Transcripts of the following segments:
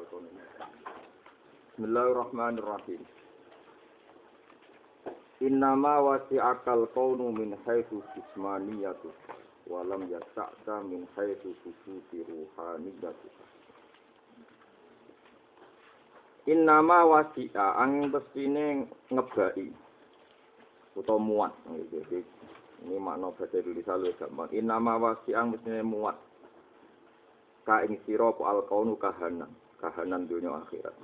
Bismillahirrahmanirrahim. Innama wasi'akal kaunu min haitsu jismaniyatu wa lam yasa'ka min haitsu susuti ruhaniyatu. Innama wasi'a ang bestine ngebaki utawa muat gitu. Ini makna bahasa Indonesia lu gampang. Innama wasi'a ang muat. Ka ing sira al kaunu kahanan, kahanan dunia akhirat.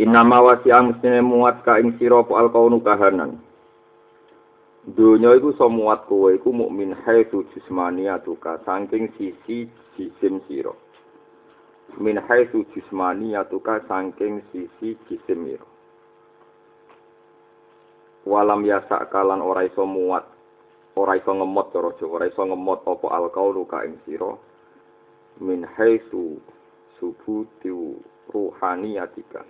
Inama wasi'ang mestine muat ka ing sira apa alkaunu kahanan. Dunya iku iso muat kowe iku mukmin haitsu jismaniyatuka saking sisi jisim sira. Min haitsu jismaniyatuka saking sisi jisim sira. Walam yasa kalan ora iso muat, ora iso ngemot cara ora iso ngemot apa alkaunu ka ing sira. Min haitsu subutu ruhaniyatika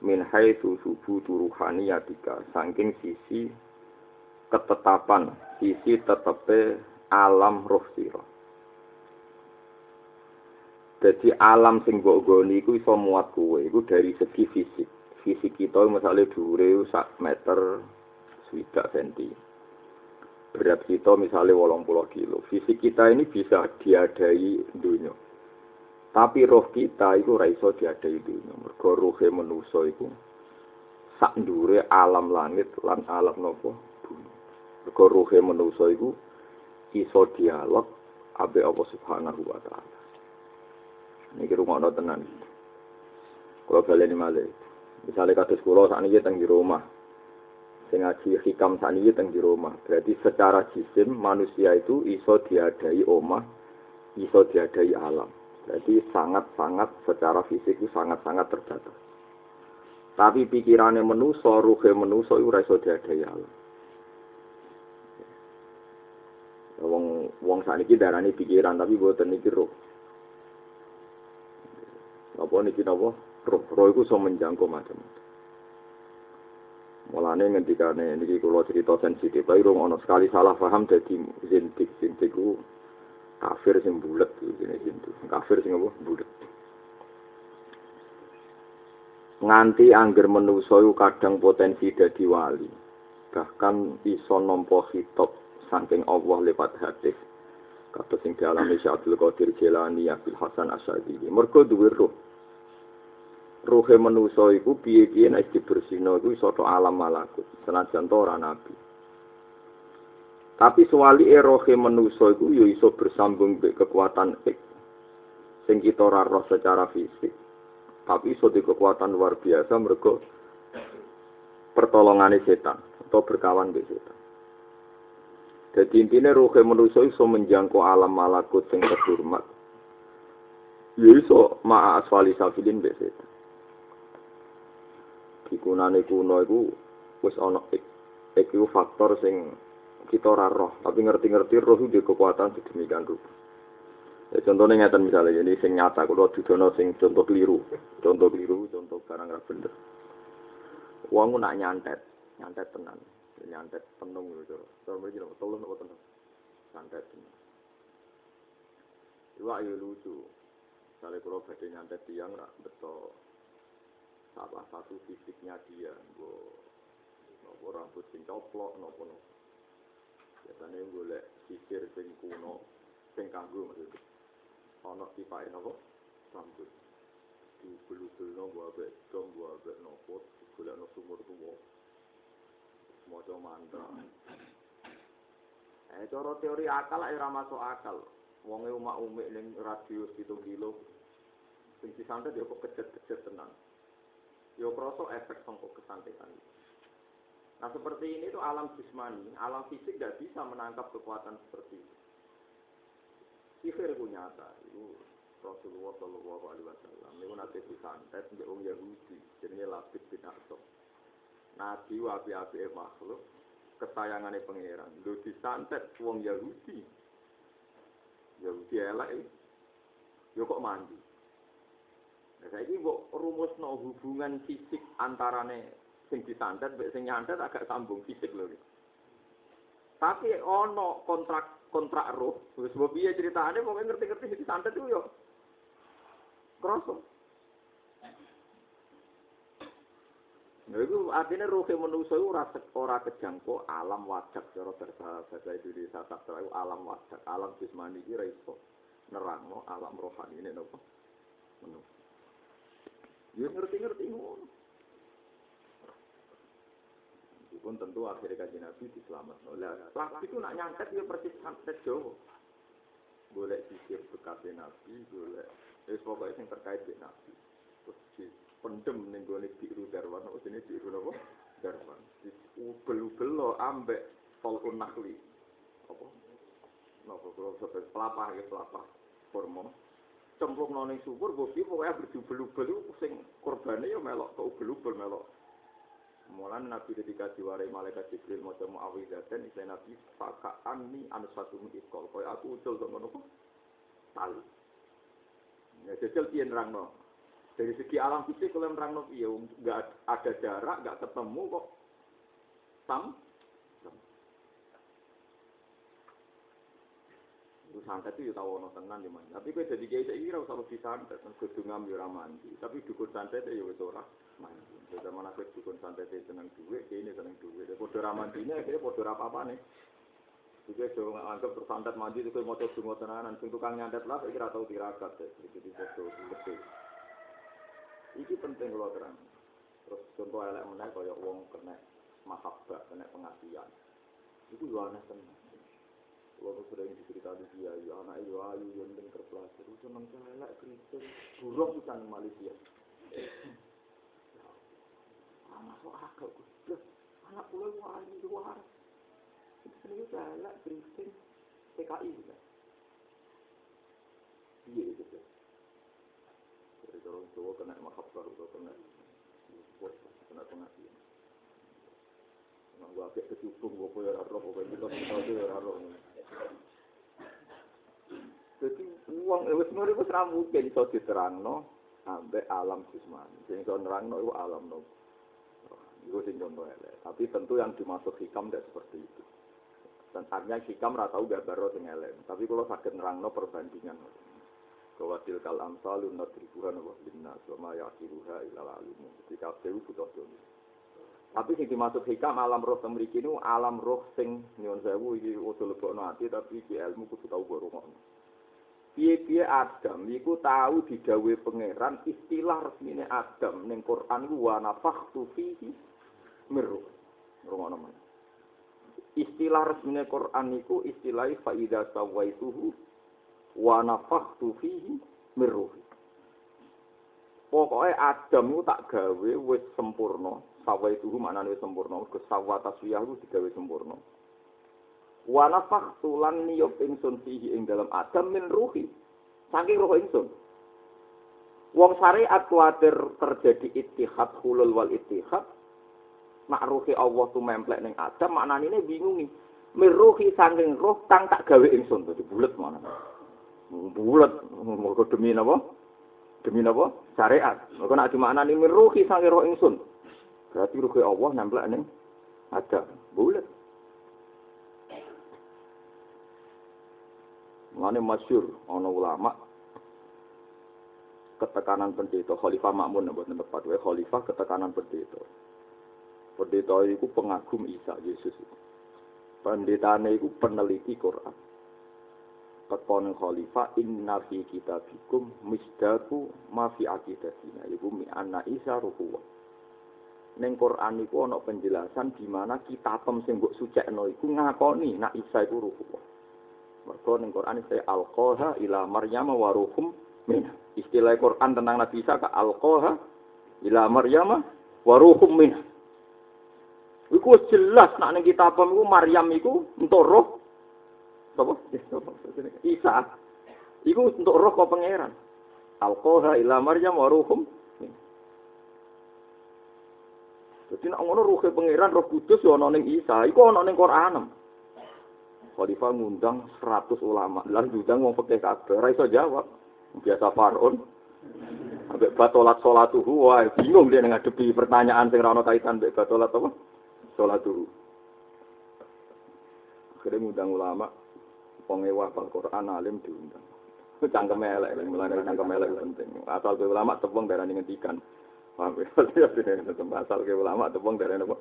min haitsu subutu ruhaniyatika saking sisi ketetapan sisi tetepe alam roh sira Jadi alam sing mbok goni iku iso muat kowe iku dari segi fisik. Fisik kita misalnya dhuwure sak meter swidak senti. Berat kita misalnya wolong puluh kilo. Fisik kita ini bisa diadai dunia. Tapi roh kita itu raiso diadai dunia. Mergo rohe manusa iku sak ndure alam langit lan alam nopo bumi. Mergo rohe manusa iku iso dialog abe Allah Subhanahu wa taala. Niki rumakno tenan. Kalau baleni malih. Misalnya kados kula sakniki teng di rumah. Sing ngaji hikam sakniki teng di rumah. Berarti secara jisim manusia itu iso diadai omah, iso diadai alam. Jadi sangat-sangat secara fisik itu sangat-sangat terbatas. Tapi pikirannya menuso, ruhe menuso itu reso diadai alam. Wong wong sakniki darani pikiran tapi boten niki roh. Apa niki napa? Roh, roh iku iso menjangkau macam-macam. Mulane ngendikane niki kula cerita sensitif, tapi rung ana sekali salah paham dadi zintik zintik ku kafir sing bulet iki Hindu. Kafir sing apa? Bulet. Nganti angger iku kadang potensi dadi wali. Bahkan iso nampa hitop saking Allah lewat hadis. Kata sing dialami Abdul Qadir Jilani Abdul Hasan Asyadili. Mergo duwe. Ruhe menusa iku piye-piye nek dibersihno iku iso alam malakut. Senajan to ora nabi. Tapi sewali erohe menuso itu yo iso bersambung be kekuatan ik. Sing kita roh secara fisik. Tapi iso di kekuatan luar biasa mergo pertolongan setan atau berkawan be setan. Jadi intinya rohe menuso iso menjangkau alam malakut sing terhormat. Yo iso ma'a asfali safilin setan. Ikunane kuno iku wis ana ik. Ik faktor sing kita ora roh, tapi ngerti-ngerti roh itu kekuatan sedemikian rupa. Ya, contohnya ngeten misalnya, ini sing nyata, kalau dudono sing contoh keliru, contoh keliru, contoh barang ra bener. Uangmu nak nyantet, nyantet tenan, nyantet penung gitu. Kalau begini, tolong apa tenang, nyantet tenan. Iwa lucu, misalnya kalau badai nyantet tiang, betul salah satu fisiknya dia, gue nopo rambut sing coplok, nopo nopo. biasanya golek sisir sing kuno sing kanggo maksudnya. Ana sifate napa rambut. Di bulu-bulu gua abe dong gua abe nopo golek no sumur tuwa. Maca mantra. Eh cara teori akal ora masuk akal. Wonge umak umik ning radius 7 kilo. Sing disantet yo kok kejet-kejet tenan yo kroso efek sangko kesantetan itu Nah seperti ini tuh alam jismani, alam fisik nggak bisa menangkap kekuatan seperti itu. Sihir itu nyata, itu Rasulullah Shallallahu Alaihi Wasallam itu nanti disantet di orang Yahudi, jadi lapis bin Asom. Nabi wabi-wabi makhluk, kesayangannya pangeran, lu disantet wong Yahudi. Yahudi elek, yo kok mandi. Nah, saya ini rumus no hubungan fisik antarane sing disantet sing nyantet agak sambung fisik lho. Tapi ono kontrak kontrak roh, wis mbok piye ceritane pokoke ngerti-ngerti sing disantet ku yo. Krasa. Lha iku artine ruhe manusa iku ora ora kejangkau alam wajak cara bahasa bahasa Indonesia sastra iku alam wajak, alam jismani iki ora iso nerangno alam rohani ini napa? Manusa. Ya ngerti-ngerti ngono. pun tentu akhirnya kaji Nabi diselamat. Lah, waktu itu nak nyantet ya persis Jawa. Boleh sisir bekasnya Nabi, boleh. Ya pokoknya yang terkait dengan Nabi. Terus di pendem nih gue nih biru darwan, oh sini biru apa? Darwan. Ubel-ubel lo ambek tol unakli. Apa? Nopo kalau sampai pelapah ya pelapah formo. Cemplung noning subur, gue pokoknya berjubel-ubel sing korbannya ya melok ke ubel-ubel melok Mulan Nabi ketika diwarai malaikat Jibril temu awizatan, istilah Nabi faka ani anu satu mikol. Kau aku ucul sama nopo tali. Ya jajal piye nerangno. Dari segi alam fisik kalau nerangno piye nggak ada jarak, nggak ketemu kok sam Itu santet itu ya tahu ono tenan ya Tapi kau jadi kayak saya kira usah lebih santet, kudu ngambil ramandi. Tapi dukun santet ya wes ora mandi. Sudah mana kau dukun santet itu seneng duit, ini seneng duit. Podo ramandine, kayak podo apa apa nih. Juga so anggap tersantet mandi itu mau coba dungo tenanan. Sing tukang nyantet lah, kira tahu tirakat ya. Jadi foto lebih. Iki penting kalau terang. Terus contoh elek meneh kaya wong kena mahabbah, kena pengasihan. Itu yo aneh tenan. Kalau sering dicerita di dia, ya anak itu ayu yang penting terpelajar, itu seneng celek, Kristen, buruk bisa di Malaysia. Ah, masuk akal, Gus. Anak pulau itu ayu, itu waras. Itu seneng celek, Kristen, PKI juga. Iya itu sih. Jadi kalau cowok kena mahabbah, atau kena kena. Nah, gua agak kecubung, gua punya roh, pokoknya kita tahu ya roh. Jadi uang wis ngono iku ora mungkin iso diterangno ambek alam jismani. Sing iso nerangno iku alam no. Iku sing contoh elek. Tapi tentu yang dimaksud hikam tidak seperti itu. Dan artinya hikam ora tau gambar sing elek. Tapi kalau sakit nerangno perbandingan. Bahwa tilkal amsalu nadribuhan wa linnas wa ma yaqiluha illa alimu. Jadi kabeh butuh dono. Tapi sing dimaksud hikam alam roh temriki ini alam roh sing nyuwun sewu iki usul lebokno ati tapi iki ilmu kudu tau mbok rungokno. Piye-piye Adam iku tahu digawe pangeran istilah resmine Adam ning Quran ku wa nafakhtu fihi miru. Rungokno men. Istilah resmine Quran iku istilah fa idza sawaituhu wa nafakhtu fihi miru. Pokoknya Adam itu tak gawe wis sempurna. Sawa itu mana wis sempurna. Ke sawa taswiyah itu digawe sempurna. Wa nafakhtu lan niyop ingsun fihi ing dalam Adam min ruhi. Saking roh ingsun. Wong syariat kuatir terjadi ittihad hulul wal ittihad. Nak ruhi Allah tu memplek ning Adam maknane ini bingungi. Min ruhi saking roh tang tak gawe ingsun. Jadi bulet mana. Bulet. Mergo demi napa? Demi napa? Syariat. Maka nak dimaknani min ruhi sange roh ingsun. Berarti ruhi Allah nemplek ning ada. Bulet. Mane masyur ana ulama ketekanan pendeta Khalifah Makmun mboten tepat wae Khalifah ketekanan pendeta. Pendeta itu pengagum Isa Yesus. Pendetane itu peneliti Quran. Tekon khalifah inna fi kitabikum misdaku ma fi aqidatina iku mi anna Isa ruhuwa. Ning Quran iku ana penjelasan di mana kitabem sing mbok sucekno iku ngakoni nak Isa iku ruhuwa. Mergo ning Quran saya alqaha ila Maryam wa ruhum min. Istilah Quran tentang Nabi Isa ka alqaha ila Maryam wa ruhum min. Iku jelas nak ning kitabem iku Maryam iku entuk roh Apa? Isa. Iku untuk roh kok pangeran. Alqaha ila Maryam wa ruhum. Jadi nak ngono ruhe pangeran roh kudus ya ana ning Isa, iku ana ning Quran. Khalifah ngundang 100 ulama, lan diundang wong fikih kabeh, ora iso jawab. Biasa Faraun. Ambek batolat salatuhu, wah bingung dia ngadepi pertanyaan sing ora ana kaitan mbek batolat apa? Salatuhu. Akhirnya ngundang ulama, pengewa Al-Quran alim diundang. Cangkem elek, mulane cangkem elek penting. Asal ulama tepung darah ngendikan. Paham ya? Asal ke ulama tepung darah napa?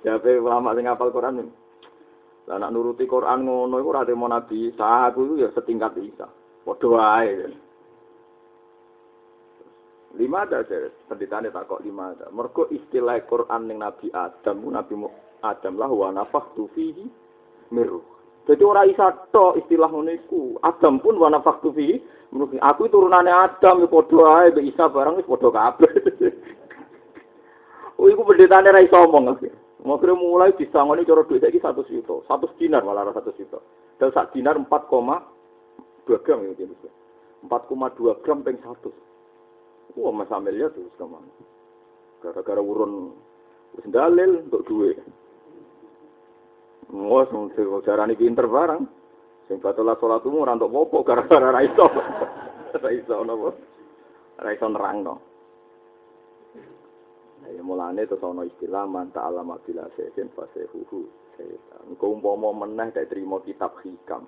Siapa ulama sing hafal Quran? Lah nak nuruti Quran ngono iku ora mau nabi Isa, aku itu ya setingkat Isa. Padha wae. Lima ada saya, pendetane tak kok lima ada. Mergo istilah Quran ning Nabi Adam, Nabi Adam lah wa nafakhtu fihi miru. Jadi orang isa istilah ngono Adam pun wa nafakhtu fihi Aku turunannya Adam ya padha ae mbek Isa barang wis padha kabeh. Oh iku pendetane ra iso omong. Makanya mulai disangoni cara duit saiki 100 juta, 100 dinar malah 100 juta. Dan sak dinar 4,2 gram ya gitu. 4,2 gram peng 100. Wah, Mas Amel ya tuh ke mana? Gara-gara wis dalil untuk duit. Wah, sing jarane pinter barang. Sing batola salat umur ora entuk popo gara-gara ra iso. Ra iso napa? Ra iso nerangno. Ya mulane terus ana istilah man ta'allama bila sejen fasehuhu. Engko umpama meneh tak terima kitab hikam.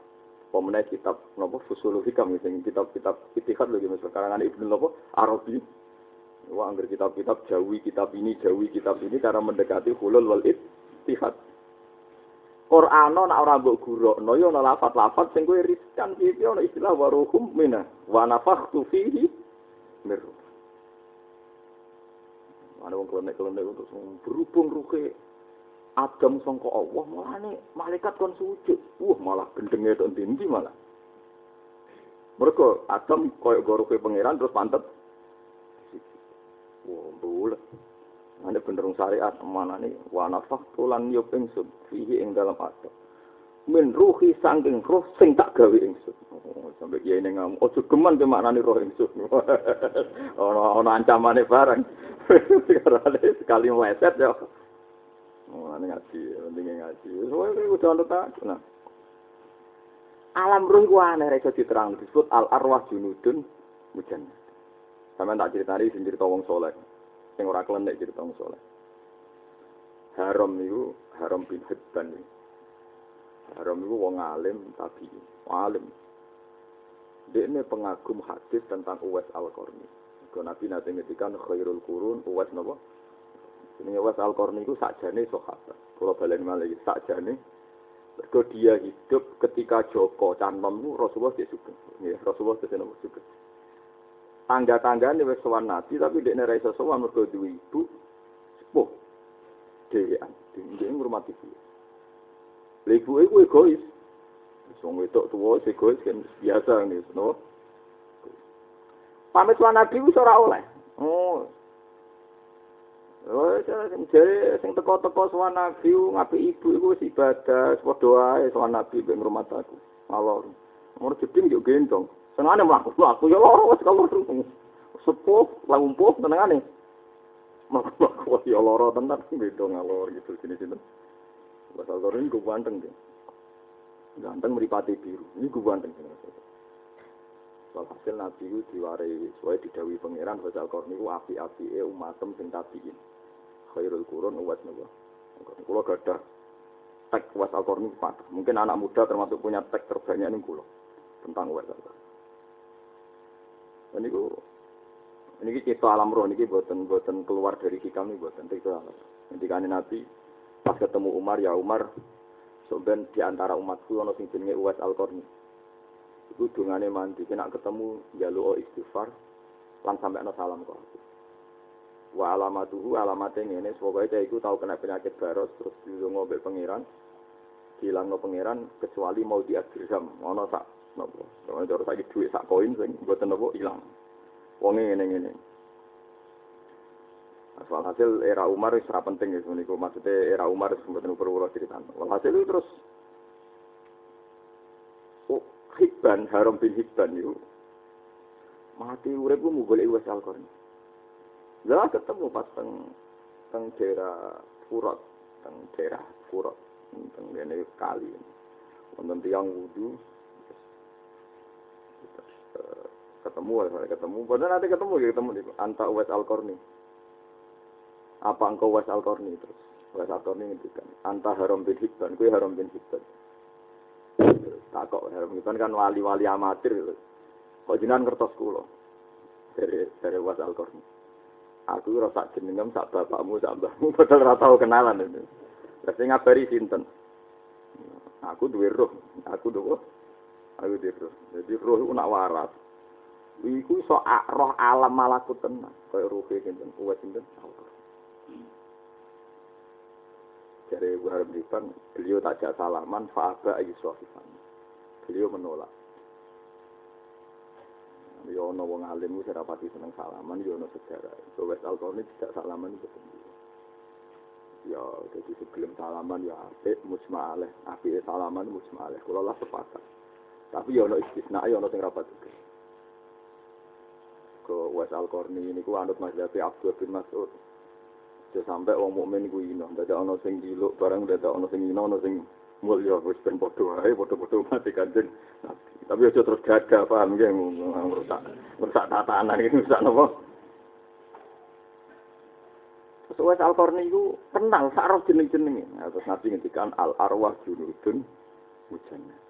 Pemenang kitab nopo fusul hikam sing kitab-kitab itihad lagi misal karangan Ibnu nopo Arabi. Wah, anggar kitab-kitab jawi kitab ini jawi kitab ini karena mendekati hulul wal ittihad. Qur'ano nak ora mbok gurukno ya ana lafat-lafat sing kowe riskan iki ana istilah waruhum mina wa nafakhtu fihi mir. Ana wong klenek-klenek untuk berhubung ruhe Adam sangka Allah mulane malaikat kon sujud. Wah, malah gendenge tok ndi malah. Mereka Adam koyok goroke pangeran terus pantet. Wah, bulat. Ane bener syariat mana nih wana faktulan yop ingsun fihi ing dalam Adam. Min ruhi sangking roh sing tak gawe ingsun. Oh, sampai kiai ini ngamu, ojo geman ke maknani roh ingsun. ono ono ancamane barang. Karena sekali meleset ya. Oh, ini ngaji, pentingnya ngaji. Semua itu udah tak. Nah. Alam roh itu aneh, itu diterang. Disebut al-arwah junudun mujan. Sama tak cerita ini, cerita wong soleh. Yang orang klenek cerita wong soleh. Haram itu, haram bin Hibban. Haram itu wong alim, tapi alim. Ini pengagum hadis tentang Uwais Al-Qarni. Nabi nanti ngetikan khairul kurun, Uwais napa? Ini Was Al Qarni itu sakjane sahabat. Kalau balen malah sakjane Mergo dia hidup ketika Joko Cantom itu Rasulullah dia suka. Ya, Rasulullah dia nama suka. Tangga-tangga ini wes sowan Nabi, tapi dia nerai sesuatu mergo dua ibu sepuh. Dewan, dia ngurmati dia. Ibu itu egois. Wong wedok tua egois kan biasa nih, no. Pamit sowan Nabi itu ora oleh. Oh, Oh, jadi sing teko-teko sowan Nabi ngapi ibu iku wis ibadah, padha wae sowan Nabi ben ngrumat aku. Alor. Umur jeding yo gendong. Senengane mlaku aku ya loro wis kalau sepuh, lumpuh tenangane. Mlaku ya loro tenan gendong alor gitu sini-sini. Wes alor ini gue ganteng deh. Ganteng meripati biru. Ini gue ganteng. Walhasil Nabi itu diwarai, soalnya didawi pangeran, Fasal Korni itu api-api umatem sing tabiin. khairul kurun uwas nopo. Kulo gada tek uwas al korni Mungkin anak muda termasuk punya tek terbanyak ini kulo tentang uwas al Ini ku ini kita alam roh ini buatan buatan keluar dari hikam ini buatan itu alam. Ketika nabi pas ketemu Umar ya Umar sebenarnya di antara umatku ono sing jenenge Uwais Al Qarni. Iku dungane mandi kena ketemu jaluk istighfar lan sampai no salam kok wa alamatuhu alamate ngene pokoke cah iku tau kena penyakit baros terus dilungo mbek pangeran dilangno pangeran kecuali mau diadirham ono sak napa ono cara saiki dhuwit sak koin sing mboten napa ilang wonge ngene-ngene Asal hasil era Umar itu penting ya, niku maksudnya era Umar itu mboten perlu kula critakno. Walhasil itu terus oh, Hibban, Haram bin Hibban itu mati urip ku golek wes Al-Qarni. Lah ketemu pas teng teng daerah Furat, teng daerah Furat, teng ngene kali. Wonten tiyang wudu eh, ketemu ya, ketemu. Padahal nanti ketemu ya ketemu nih. Anta Al Korni. Apa engkau Uwais Al Korni terus? Al Korni kan. Anta Haram bin Hibban, kue Haram bin Hibban. Takok Haram bin Hibban kan wali-wali amatir. Kok jenengan ngertos kula? Dari dari Was Al-Qarni. Aku ora sak jenengem sak bapakmu sak mbahmu padahal ora tau kenalan itu. Sing ngabari sinten? Aku duwe roh, aku duwe aku duwe roh. Jadi roh iku nak waras. Iku iso roh alam malakut tenan, kaya roh sinten, kuwat sinten. Jadi Ibu Harap Dipan, beliau tak jatuh salaman, fa'aba ayu suafifan. Beliau menolak. Ya ono wong alim wis ora pati seneng salaman, ya ono sejarah. So wes alkone tidak salaman itu sendiri. Ya jadi sebelum salaman ya apik musma'aleh, apik salaman musma'aleh. Kula lah sepakat. Tapi ya ono istisna, ya ono sing rapat juga. Ke Wes Al-Qarni ini ku anut mazhab Abdul bin Mas'ud. Aja sampai wong mukmin iku ino, dadak ana sing diluk barang dadak ana sing ino, ana sing mulya wis ben padha wae, padha-padha mati kanjeng. Tapi aja terus gagah paham nggih merusak merusak tatanan iki merusak napa? Terus wis Al-Qarni iku kenal sak roh jeneng-jenenge. Nah, terus Nabi ngendikan al arwah junudun mujannah.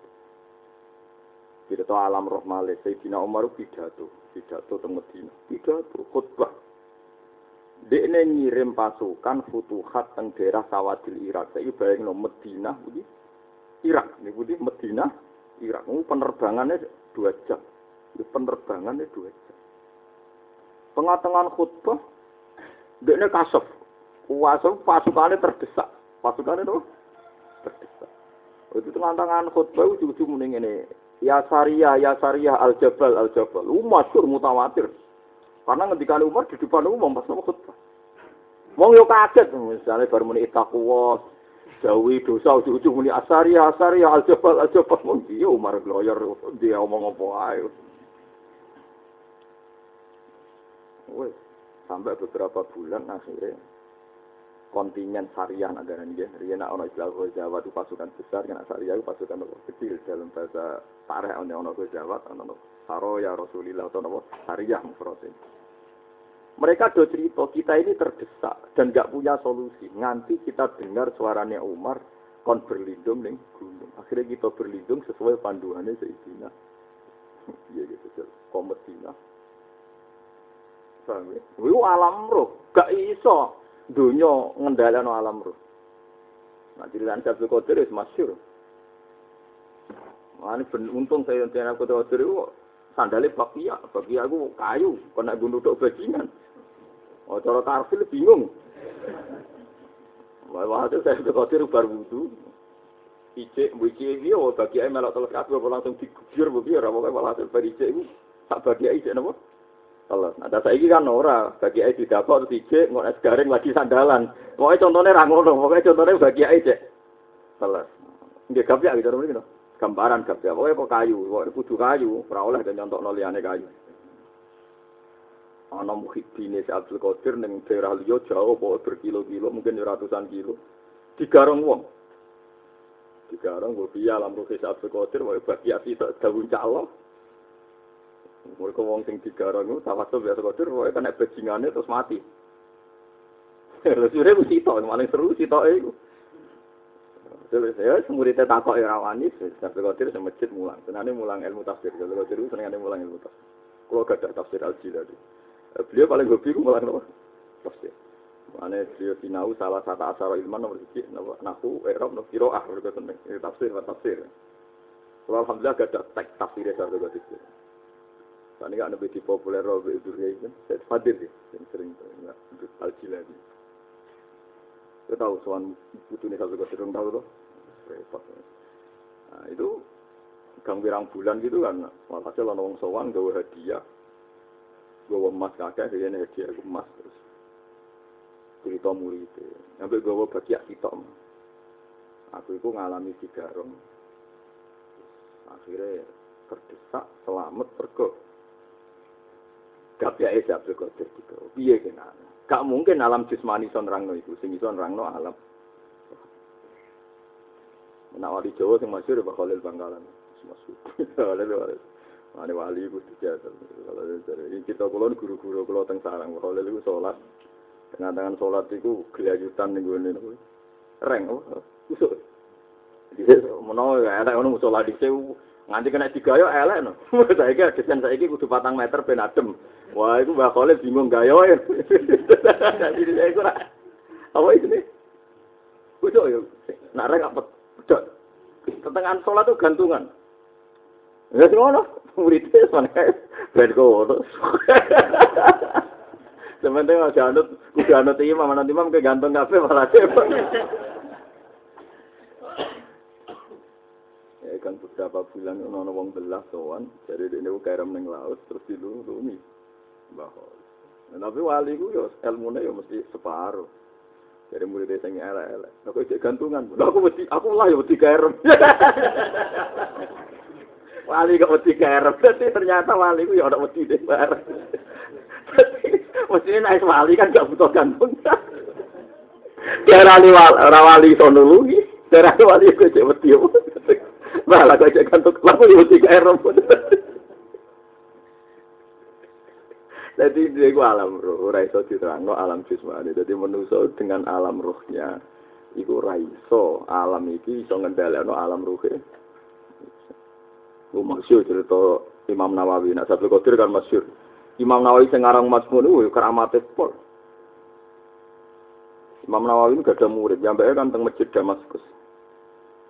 Pidato alam roh malih Sayyidina Umar pidato, pidato teng Madinah, pidato khutbah Dekne ngirim pasukan futuhat teng daerah Sawadil Irak. Saya bayang lo Medina, budi Irak, ini budi Medina, Irak. Ini penerbangannya dua jam. Penerbangannya dua jam. Tengah-tengah khutbah, dekne kasef. Kuasa pasukannya terdesak. Pasukannya itu terdesak. Itu tengah-tengah khutbah ujung-ujung mending ini. Ya Sariyah, Ya Sariyah, Al-Jabal, Al-Jabal. Lu masyur, mutawatir. Karena ketika Umar di depan umum pas khutbah. Wong yo kaget misalnya baru muni itakuwa, jawi dosa ujung-ujung muni asaria asaria al jabal al jabal mung iya Umar gloyer dia omong apa ae. Wes sampai beberapa bulan akhirnya kontingen syariah negara ini riyen ana istilah Jawa itu pasukan besar kan syariah itu pasukan kecil dalam bahasa tarikh ana ana Jawa ana Saro ya Rasulillah atau apa syariah mufradin. Mereka do cerita kita ini terdesak dan nggak punya solusi. Nganti kita dengar suaranya Umar kon berlindung ning gunung. Akhirnya kita berlindung sesuai panduannya Sayyidina. Iya gitu, Kometina. Paham ya? Alam roh, gak iso dunia ngendalikan alam roh. Nah, cerita Abdul Qadir itu masyur. Untung saya yang Abdul Qadir sandalnya bakia, bakia aku kayu, kena gunung duduk bajingan. Oh, cara tarfil bingung. Wah, itu saya Abdul Qadir baru wudhu. Icek, bu icek ini, oh bagi ayah melok teles kabel, langsung digubur, bu biar, pokoknya malah hasil tak bagi ayah icek, Nah, dasar ini kan ora, bagi ayah didapok, terus icek, nggak es garing lagi sandalan. Pokoknya contohnya rangono, pokoknya contohnya bagi ayah icek. Teles. Nggak gapyak gitu, gitu. Gambaran gapyak, pokoknya kok kayu, pokoknya kudu kayu, ora oleh dan nyontok noliane kayu. Ana muhibbine si Abdul Qadir ning daerah liya jauh pokoknya berkilo-kilo, mungkin ratusan kilo. Digarong wong. Digarong gue piye alam roh si Abdul Qadir, pokoknya bagi ati tak daun calo. Mereka wong sing digarong itu tawasul biasa Qadir, pokoknya kena bajingannya terus mati. Lalu sudah gue sito, paling seru sito itu. Terus ya, muridnya takok ya rawani, Abdul Qadir masjid mulang. Senane mulang ilmu tafsir. Abdul Qadir itu senengane mulang ilmu tafsir. Kalau gak ada tafsir al-jiladi. Beliau paling hobi ku malah nopo tafsir. Mana beliau sinau salah satu asar ilman nomor siji nopo nahu erob nopo kiroah ini tafsir apa tafsir. Kalau alhamdulillah gak ada teks tafsir ya itu. Tadi kan lebih populer roh itu ya itu. Saya hadir ya, yang sering untuk al-jiladi. Kita tahu soal butuh nih satu kosong tahu loh. Repot. Nah itu gang pirang bulan gitu kan. Walhasil orang sowan gawe hadiah gawa emas kakek dia nih hadiah emas terus cerita murid sampai gawa bagiak kita aku itu ngalami digarong akhirnya terdesak selamat pergo ya esa Abdul Qadir gitu piye kena gak mungkin alam jismani son rangno itu sing iso rangno alam Nak wali Jawa sing masyhur Pak Khalil Bangkalan. Masyhur. Khalil wali itu sejati. Kalau dari kita kulon guru-guru kulo teng sarang, kalau itu sholat. Dengan sholat itu kelayutan nih gue nih. Reng, oh, usuk. Di menawa ya orang sholat di sewu. Nganti kena digayo elek no. Saiki desain saiki kudu patang meter ben adem. Wah, itu Mbak Khalil bingung gayo. Jadi saya kira apa itu nih? Udah ya, nak rek apa? Udah. Ketengahan sholat tuh gantungan. Ya ngono, muridnya kayak ben kono. Sementara ada anut, kudu anut imam, anut imam ke gantung kafe malah Ya kan beberapa bulan ono wong belah sowan, jadi dia niku kerem laut terus dilulungi. Bahwa. Nah, tapi wali ku yo ilmune yo mesti separuh. Jadi murid desa yang elek-elek. Aku cek gantungan. Lah aku mesti aku lah yo mesti kerem. wali kok mesti kerem. Tapi ternyata wali ku yo ora mesti deh bareng. Mesti naik wali kan gak butuh gantung. Darani wali iso nulungi. Darani wali ku yo. Malah kok cek gantung. Lah aku yo mesti kerem. Jadi dia gua alam roh, ora iso diterangno alam jasmani. Jadi manusia dengan alam rohnya, iku ora iso alam iki iso ngendhalekno alam rohnya. Ku masyhur cerita Imam Nawawi, nak Sabtu Qadir kan masyhur. Imam Nawawi sing aran Masmun iku keramate pol. Imam Nawawi ini gak ada murid, yang kan teng masjid Damaskus.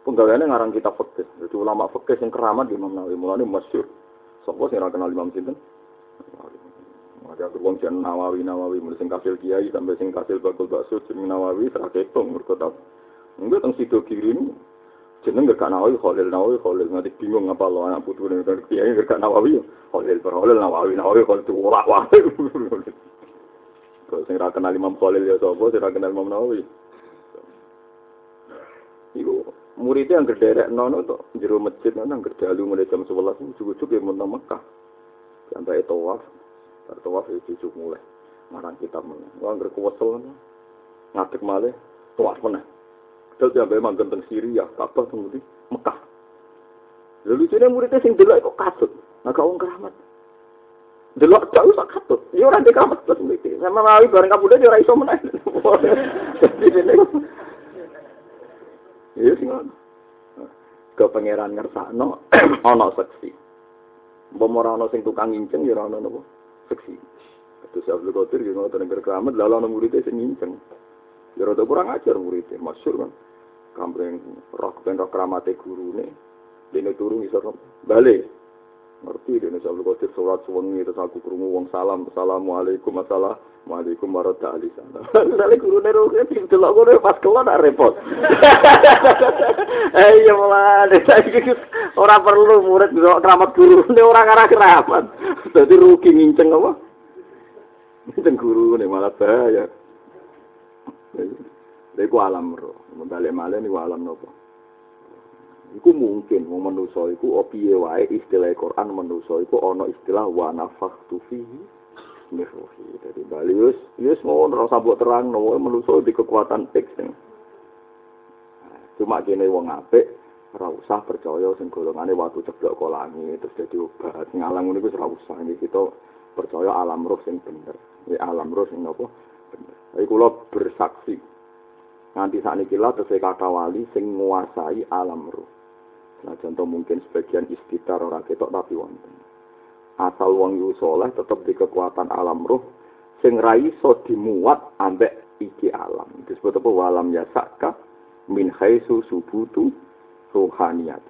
Penggaweannya ngarang kitab fikih. Jadi ulama fikih sing keramat di Imam Nawawi, mulane masyhur. Sapa sing kenal Imam sinten? Ada wong jan Nawawi Nawawi mulai sing kasil kiai sampai sing kasil bakul bakso jeneng Nawawi ora ketung mergo ta. Enggak teng sido kiri ini jeneng gak Nawawi Khalil Nawawi Khalil nanti bingung apa lo anak putu ning kiai gak Nawawi Khalil per Nawawi Nawawi Khalil tuh ora wae. Kalau sing kenal Imam Khalil ya sapa sing kenal Imam Nawawi. Iku muridnya yang gederek nono tuh jero masjid nang gerdalu mulai jam 11 cukup-cukup ya mau Mekah. Sampai tawaf, Tawaf itu cucuk mulai. Marang kitab mana. Wah, nggak kuwesel. Ngadek malih. Tawaf mana. Kedal sampai manggen teng Syria. Kabah kemudian Mekah. Lalu lucunya muridnya sing delok kok kasut. Nah, kau keramat. Delok jauh sak katut. Ya ora ndek keramat terus murid. Sama mawi bareng kabudhe ya ora iso meneh. Jadi. Ngono. Ke pangeran ngersakno ana seksi. Mbok ora ana sing tukang nginceng ya ana napa seksi. Terus Abdul Qadir yang ngotot negara keramat, lalu anak muridnya sing nginceng. Ya rada kurang ajar muridnya, masyur kan. Kampleng roh ben roh keramate gurune. Dene turu iso balik. Ngerti dene Abdul Qadir salat suwengi terus aku krungu wong salam, assalamualaikum assalamualaikum warahmatullahi wabarakatuh. Misalnya gurune roh kan delok ngono pas kelon repot. Eh iya malah ora perlu murid delok keramat gurune ora ngarah keramat. Dadi rugi nginceng apa? Nginceng gurune malah bahaya. Iku alam roh, balik malah niku alam nopo. Iku mungkin wong manusa iku piye wae istilah Quran manusa iku ana istilah wa nafakhtu fihi mirrohi. Jadi bali wis wis ora terang no manusa di kekuatan teks Cuma kene wong apik ora usah percaya sing golongane watu ceblok kok langit terus dadi obat. Sing alam ngono iku ora usah iki kita percaya alam roh sing bener. Ya alam roh sing napa bener. Iki kula bersaksi nganti saat ini lah terus kata wali sing menguasai alam roh. Nah contoh mungkin sebagian istitar orang ketok tapi wonten. Asal wong yu soleh tetap di kekuatan alam roh sing raiso dimuat ambek iki alam. Disebut apa walam yasaka min khaisu subutu rohaniyat.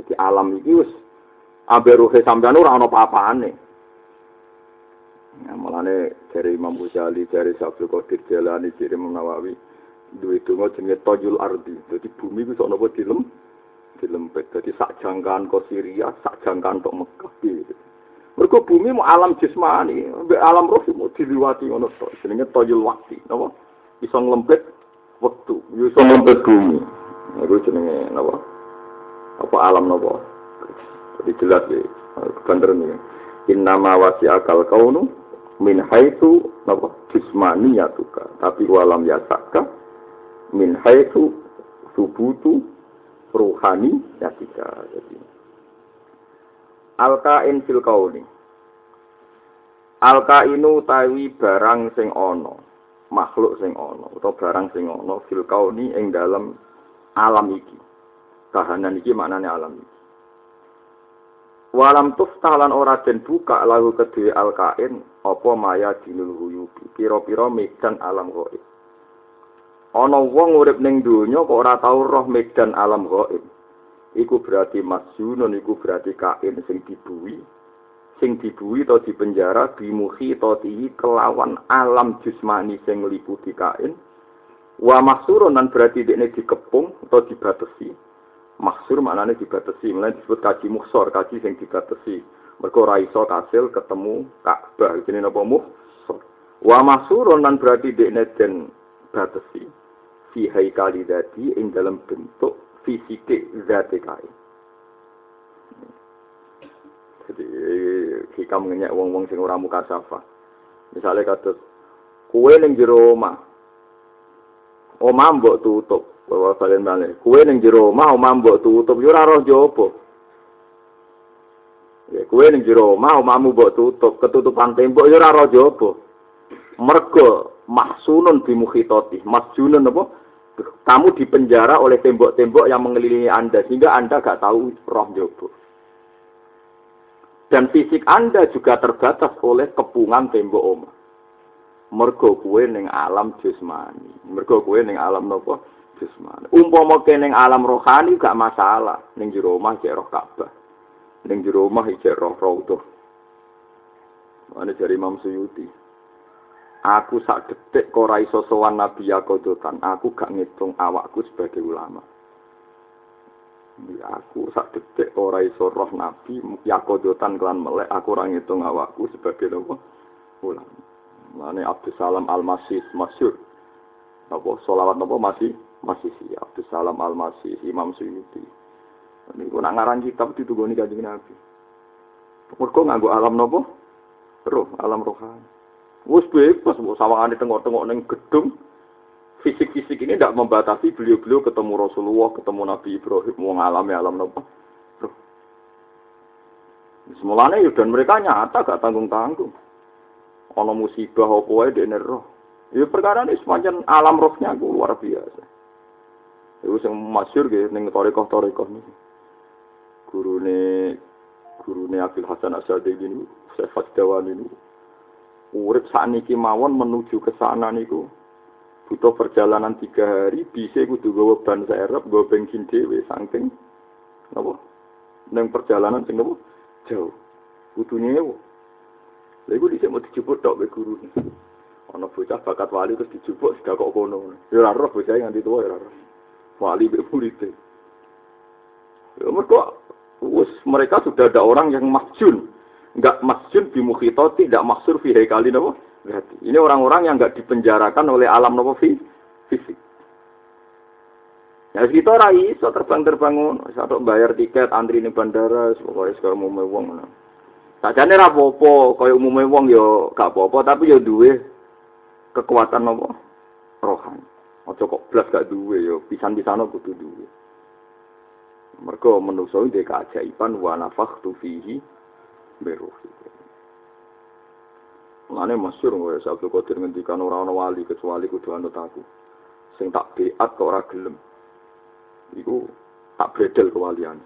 Jadi alam iki wis ambek rohe sampean ora ana apa-apane. Nah, malane dari Imam Ghazali, dari Syabdul Qadir Jalani, dari Imam Nawawi, duwe donga jenenge Toyul Ardi. Dadi bumi ku sono apa dilem dilempet. Dadi sak jangkaan ke Syria, sak jangkaan tok Mekah gitu. Mergo bumi mau alam jasmani, mbek alam roh mau diliwati ngono. Jenenge Toyul Wakti, napa? Iso nglempet wektu, iso nglempet bumi. Iku jenenge napa? Apa alam napa? Jadi jelas ya, kebenaran ini. Innama wasi akal kaunu min haitsu napa jismaniyatuka tapi walam yasaka min haitsu subutu ruhani yatika jadi. Alkain fil kauni. Alkainu tawi barang sing ana makhluk sing ana utawa barang sing ana fil kauni ing dalam alam iki. Kahanan iki maknane alam iki. Walam tuftah lan ora den buka lagu kedue alkain apa maya dinul huyubi pira-pira medan alam gaib. Ana wong urip ning donya kok ora tau roh medan alam gaib. Iku berarti masjunun iku berarti kain sing dibuwi sing dibuwi to dipenjara bimuhi to kelawan alam jusmani sing ngeliputi kain. Wa mahsurun nan berarti dekne dikepung atau dibatasi. Maksur maknanya dibatasi mulai disebut kaji muksor kaji yang dibatasi. Mereka raiso kasil ketemu Ka'bah ini apa muksor wa mahsurun nan berarti dekne den batasi fi haikali dadi ing dalam bentuk fisike zate kain jadi hikam ngenyek wong-wong sing ora muka safa misalnya kata kue ning jero omah omah mbok tutup Bawa balen balik. Kue neng jero omah omah mbok tutup yo ora roh jopo. Ya kue neng jero omah omahmu mbok tutup, ketutupan tembok yo ora roh jopo. Mergo mahsunun bimukhitati. Masjunun apa? Kamu dipenjara oleh tembok-tembok yang mengelilingi Anda sehingga Anda gak tahu roh jopo. Dan fisik Anda juga terbatas oleh kepungan tembok omah. Mergo kue neng alam jasmani. Mergo kue neng alam nopo jasmani. Umpama kene alam rohani gak masalah, ning jero omah cek roh Ka'bah. Ning jero omah cek roh Raudhah. Mane dari Imam Suyuti. Aku sak detik kok ora iso sowan Nabi Yakodotan, aku gak ngitung awakku sebagai ulama. Ya, aku sak detik ora iso roh Nabi Yakodotan kelan melek, aku ora ngitung awakku sebagai apa? ulama. Mane Abdus Salam Al-Masih masyhur. Apa? Selawat apa? Masih masih si Abdus Salam Al Masih Imam Suyuti. Ini gue ngarang kitab itu gue nih Nabi. Mereka nganggo alam nopo roh alam rohani Wes bebas mau sawangan di tengok-tengok neng gedung fisik-fisik ini tidak membatasi beliau-beliau ketemu Rasulullah ketemu Nabi Ibrahim mau ngalami alam nopo Semulanya ya dan mereka nyata gak tanggung-tanggung. Ono musibah apa wae dene roh. Ya perkara ini semacam alam rohnya luar biasa. Iku sing masyhur nggih ning torikoh-torikoh niku. Gurune gurune Abdul Hasan Asyadi niku, Syekh Dawan niku. Urip sakniki mawon menuju ke sana niku. Butuh perjalanan tiga hari bisa kudu gawa ban serep gawa bensin dhewe saking napa? Nang perjalanan sing jauh. Kudu nyewa. Lha iku dhisik mau dijupuk tok be guru ana bocah bakat wali terus dijupuk sudah kok kono. Ya ora roh bocah nganti tuwa ya roh. Wali bermurid. Ya, mereka, mereka sudah ada orang yang masjun. Enggak masjun di mukhito, tidak maksur fi kali nopo. Ini orang-orang yang enggak dipenjarakan oleh alam nopo fisik. Ya kita rai, so terbang-terbangun, satu bayar tiket, antri di bandara, pokoknya sekarang mau wong. Sajane ra apa-apa, kaya umume wong ya gak apa-apa, tapi ya duwe kekuatan nopo rohani. Aja kok blas gak duwe ya, pisan-pisano kudu duwe. Mergo manusa iki keajaiban wa nafakhtu fihi beruhi. Mane masyhur wae Abdul Qadir ngendikan ora ana wali kecuali kudu anut aku. Sing tak beat kok ora gelem. Iku tak bredel kewalian.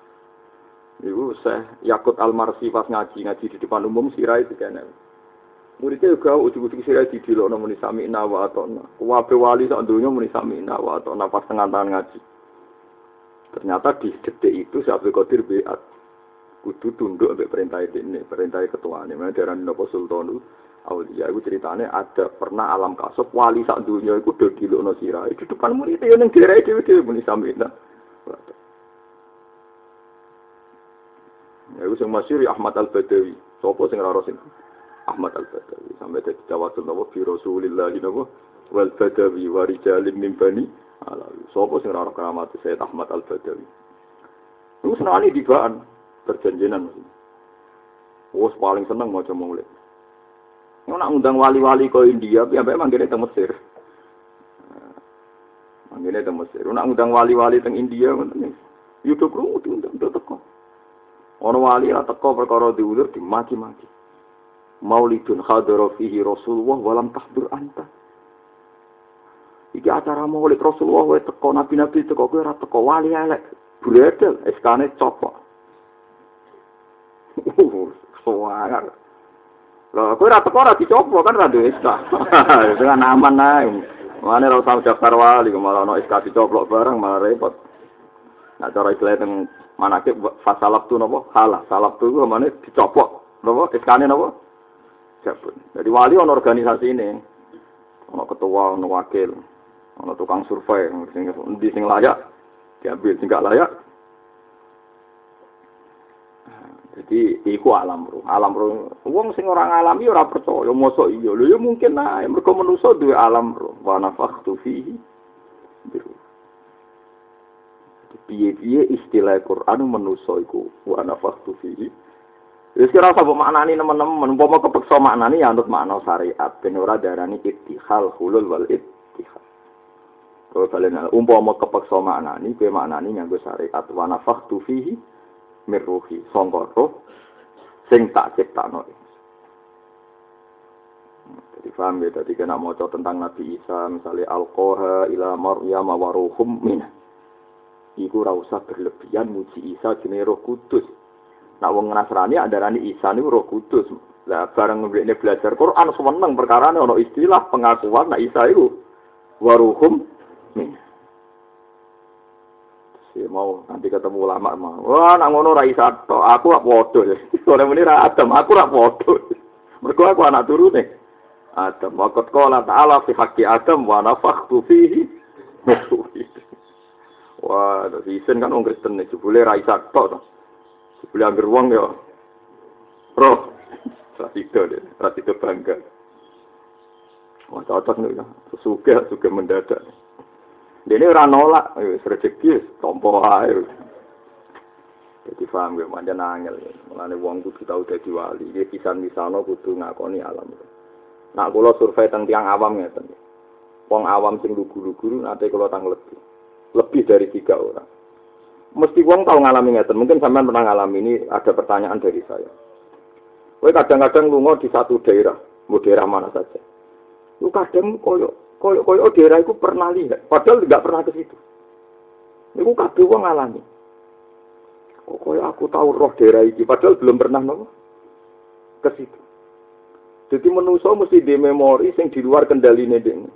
Iku saya Yakut Al-Marsi pas ngaji, ngaji di depan umum sirai dikene. Muridnya juga ujung-ujung sirah di dilo muni sami nawa atau na. Wabe wali sak dunia muni nawa atau na pas tengah tangan ngaji. Ternyata di detik itu si Abdul Qadir beat. Kudu tunduk sampai perintah ini, perintah ketua ini. Mana darah Nopo Sultanu Aulia itu ceritanya ada pernah alam kasop wali sak dunia itu udah dilo no sirah. Itu depan muridnya yang gerai dewi dewi muni sami nawa. Ya, itu yang masyur Ahmad Al-Badawi. Sopo sing raro sing Ahmad Al-Badawi sampai dari tawasul nopo fi Rasulillah nopo wal Badawi wa rijalin min bani alawi sapa sing ora keramat Sayyid Ahmad Al-Badawi Itu senani dibaan perjanjian Wos paling seneng maca maulid. Nak undang wali-wali ke India, ya memang gini ke Mesir. Manggilnya ke Mesir. Nak undang wali-wali ke India, Yudho krungu diundang, itu teko. Orang wali lah teko perkara diulur, dimaki-maki maulidun hadara fihi Rasulullah walam tahdur anta. Iki acara maulid Rasulullah wae teko nabi-nabi teko kowe ora teko wali elek. Bredel eskane copok. Suwangar. Lho, kowe ora teko ora dicoba kan ra duwe SK. Dengan aman. Mane ora usah daftar wali malah ono SK dicoplok bareng malah repot. Nah cara istilah teng manake fasalab tu napa? Halah. Salab tu ku mane dicopok. Napa? SK-ne napa? Cabut. Jadi wali ono organisasi ini. Ono ketua, ono wakil, ono tukang survei, sing sing layak diambil sing gak layak Jadi iku alam roh. Alam roh. Wong sing ora ngalami ora percaya mosok iya. Lho ya mungkin ae mergo manusa duwe alam roh. Wa nafakhtu fihi. Piye-piye istilah Quran manusa iku wa nafakhtu fihi. Wis kira sapa maknani teman-teman, umpama kepeksa maknani ya anut makna syariat ben ora darani ittihal hulul wal ittihal. Kalau kalian umpama kepeksa maknani, kowe maknani nganggo syariat wa nafakhtu fihi mirruhi sangka roh sing tak ciptakno. Jadi paham ya tadi kena mau tentang Nabi Isa misalnya alkoha ila maryam waruhum min. Iku ora usah berlebihan muji Isa jenenge Roh Kudus. Nak wong Nasrani andarani Isa niku Roh Kudus. Lah bareng ngene belajar Quran seneng perkara ana istilah pengakuan nak Isa iku. Waruhum min Ya, mau nanti ketemu ulama mau. Wah, nak ngono ra Aku rak padha. Ora muni ra Adam, aku rak padha. Mergo aku anak turune. Adam, wa qad qala ta'ala fi haqqi Adam wa nafakhtu fihi. Wah, isen kan wong Kristen nek jebule ra isa tok angger wong ya. Roh. Ra itu deh, ra itu bangga. Wah, cocok nih, suka, suka mendadak. Dene ora nolak, wis rezeki tompo ae. Jadi paham gue manjan angel. Mulane wong kudu tau dadi wali. Iki pisan misano kudu ngakoni alam. Nak kula survei teng tiang awam ngeten. Wong awam sing lugu-lugu nate kula tang lebih. Lebih dari tiga orang. Mesti wong tau ngalami ngeten. Mungkin sampean pernah ngalami ini ada pertanyaan dari saya. Kowe kadang-kadang lunga di satu daerah, mau daerah mana saja. Lu kadang koyo koyo koyo daerah itu pernah lihat, padahal tidak pernah ke situ. Iku kabeh wong ngalami. Kok koyo aku tahu roh daerah ini, padahal belum pernah nopo ke situ. Jadi manusia mesti di memori sing di luar kendali dene.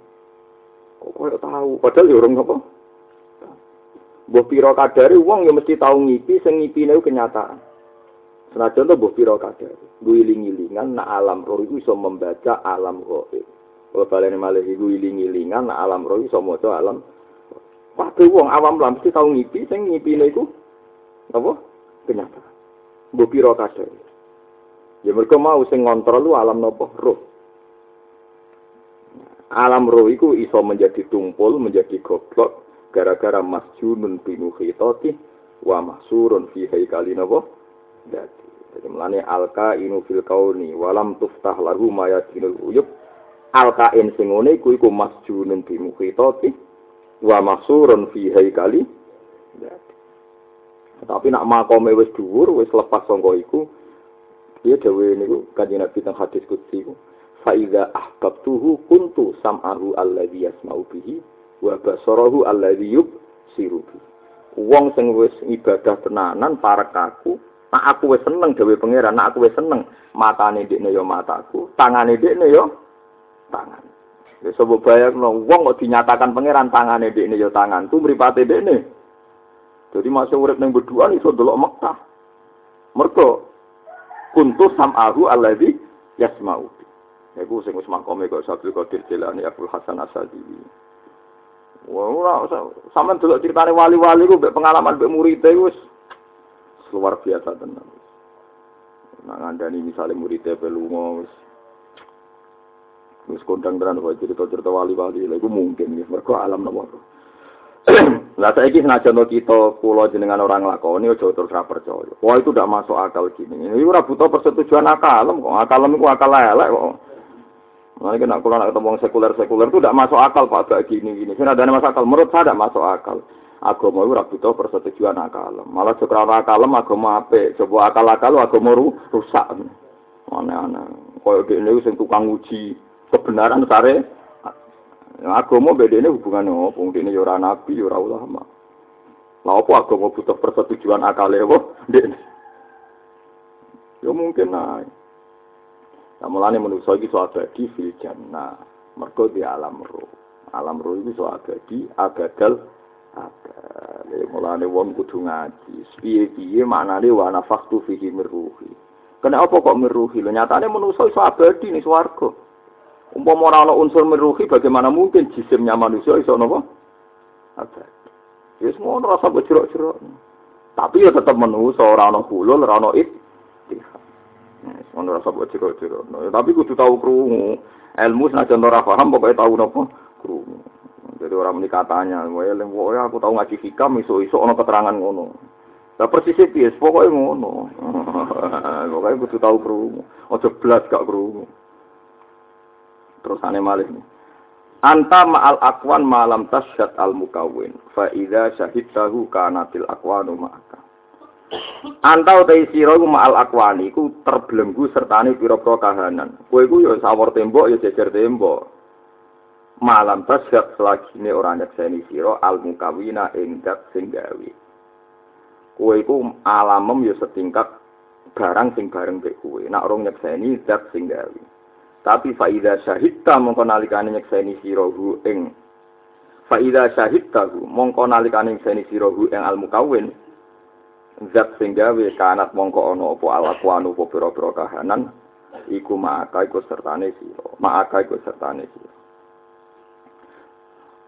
Kok koyo tahu, padahal ya orang nopo. Mbah pira kadare wong ya mesti tahu ngipi sing ngipine kenyataan. Senajan to mbah pira kadare. Guling-gilingan nak alam roh itu iso membaca alam gaib. Kalau kalian malah iku iling-ilingan, alam roh iso maca alam. Waktu wong awam lah mesti tau ngipi, sing ngipine iku apa? Kenyataan. Mbok pira kadhe. Ya mereka mau sing ngontrol lu alam napa? Roh. Alam roh iku iso menjadi tumpul, menjadi goblok gara-gara masjunun binu khitati wa mahsurun fi haikali napa? Jadi, jadi melane alka inu fil kauni walam tuftah lahu mayadinul uyub alkain sing ngene iku iku masjunun bi mukhitati wa mahsurun fi haikali. Tapi nak makome wis dhuwur wis lepas sangka iku dia dewe niku kanjeng Nabi teng hadis qudsi iku fa iza ahbabtuhu kuntu sam'ahu alladhi yasma'u bihi wa basarahu alladhi yubsiru bihi. Wong sing wis ibadah tenanan parek aku nak aku wis seneng dewe pangeran nak aku wis seneng matane ndekne yo mataku tangane ndekne yo tangan. Sebab bayar no, wong kok dinyatakan pangeran tangane ini ya tangan, tuh meripate dek ini. Jadi masih urip berdua nih, so delok Mekah. Mereka kuntu sam'ahu alladhi yasma'u. Ya gue sing wis makome kok Sabtu Qadir Jilani Abdul Hasan Asadi. Wah, ora sampean delok critane wali-wali ku pengalaman mbek murid e wis luar biasa tenan. Nah, ngandani misalnya muridnya pelungo, Wis kondang tenan kok cerita-cerita wali-wali lha iku mungkin ya mergo alam nomor. Lah saiki senajan kita kula jenengan orang lakoni aja terus ra percaya. Wah itu tidak masuk akal gini. Ini ora butuh persetujuan akal kok. Akal iku akal elek kok. Nah, kena kalau nak ketemu sekuler-sekuler itu tidak masuk akal pak gak gini gini. Sini ada masuk akal. Menurut saya tidak masuk akal. Agama itu butuh persetujuan akal. Malah sekarang akal agama apa? Coba akal akal agama rusak. Aneh-aneh. Kau gini sing tukang uji kebenaran sare agama bedanya hubungannya apa? Mungkin ini ora nabi, ora ulama. Lah apa agama butuh persetujuan akal ya, Dek. Ya mungkin. Nah, mulane manusa iki iso abadi fil jannah. Mergo di alam roh. Alam roh iki iso abadi, agadal abad. Ya mulane wong kudu ngaji. Piye-piye maknane wa nafaktu fihi mirruhi. Kenapa kok mirruhi? Lho nyatane manusa iso abadi ning swarga. Umpama ora ana unsur mirruhi bagaimana mungkin jisimnya manusia iso napa? Abadi. Wis ngono rasa bejrok-jerok. Tapi ya tetap manusa ora ana hulul, ora ana it. Ngono rasa buat ciro-ciro. Tapi kudu tahu krungu. Ilmu senajan ora paham pokoknya tahu napa krungu. Jadi orang menikah tanya, "Wae pokoknya aku tahu ngaji hikam iso-iso ana keterangan ngono." Lah persis piye? Pokoke ngono. Pokoke kudu tahu krungu. Aja blas gak krungu. Terus ane malih nih. Anta ma'al akwan malam tasyad al mukawin. Fa idza syahidtahu kanatil akwanu ma'aka. Antau te sira iku ma'al akwani iku terbelenggu sertane pira-pira kahanan. Kowe iku ya sawur tembok ya jejer tembok. Malam tasyad selagine ora nyekseni sira al mukawina ing dat sing gawe. Kowe iku alamem ya setingkat barang sing bareng mek kowe. Nek ora nyekseni dat sing gawe. Tapi faida syahidta mongko nalikane nyekseni sira hu ing faida syahidta hu mongko nalikane nyekseni sira hu ing al mukawin zat sing gawe kanat mongko ana apa alakuanu apa pira-pira kahanan iku maka iku sertane sira maka iku sertane sira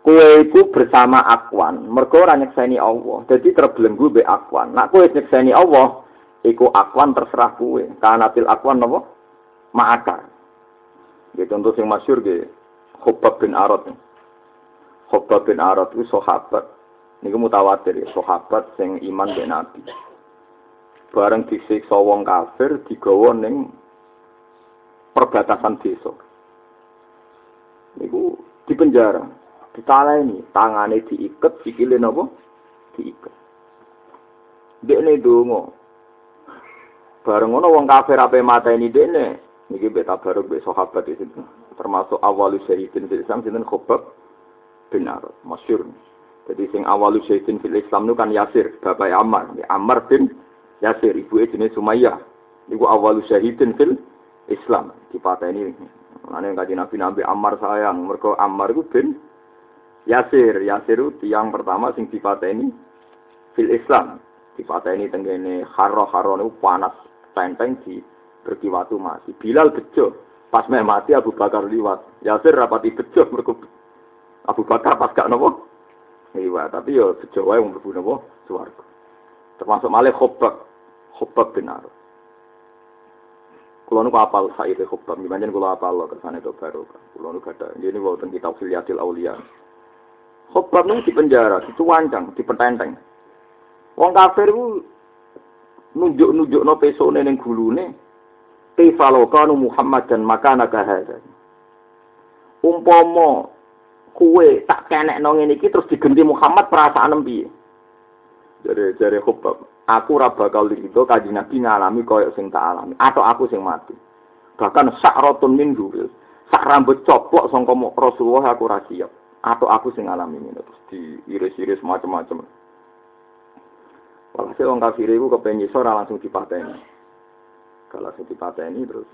Kue iku bersama akwan, mergo ora nyekseni Allah. Jadi terbelenggu be akwan. Nak kowe nyekseni Allah, iku akwan terserah kue. Kanatil akwan napa? Ma'akar. Ya contoh yang masyur ge Khobab bin Arad. Khobab bin Arad itu sahabat. Ini mutawatir ya, sahabat sing iman ben Nabi. Bareng disiksa wong kafir digawa ning perbatasan desa. Niku di penjara, ditaleni, tangane diikat, sikile? Diikat. Dekne donga. Bareng ngono wong kafir ape mateni dekne, Niki beta baru be sahabat itu termasuk awalu syahidin fil Islam sinten Khobab bin Arad. Jadi sing awalu syahidin fil Islam itu kan Yasir, bapak Ammar, Ammar bin Yasir, ibu jenis Sumayyah. Niku awalu syahidin fil Islam. Dipateni Ane kaji Nabi Nabi Ammar sayang, mereka Ammar itu bin Yasir. Yasir itu tiang pertama sing dipateni fil Islam. Dipateni tenggene haro-haro itu panas tenteng di berkiwatu mati. Bilal bejo. Pas meh mati Abu Bakar liwat. Yasir rapati bejo mergo Abu Bakar pas gak nopo. Iya, tapi yo bejo wae wong mlebu nopo swarga. Termasuk malih Khobab. Khobab bin Arab. Kulo nu apal Sa'id Khobab, gimana kulo apal lo kersane itu baru. Kulo nu gada. Ini wonten kitab Filiatil Aulia. Khobab nu di penjara, dicuwancang, dipententeng. Wong kafir ku nunjuk-nunjuk no pesone ning gulune, Kaifa kanu Muhammad dan makana kahada. Umpomo kue tak kenek nong ini terus digenti Muhammad perasaan piye? Jare jare khobab, aku ora bakal itu kaji Nabi ngalami koyok sing tak alami atau aku sing mati. Bahkan sakrotun minggu, sak rambut coplok sangka Rasulullah aku ora atau aku sing ngalami ini terus diiris-iris macam-macam. Walhasil wong kafir iku kepengen langsung dipateni. Kalau sing ini terus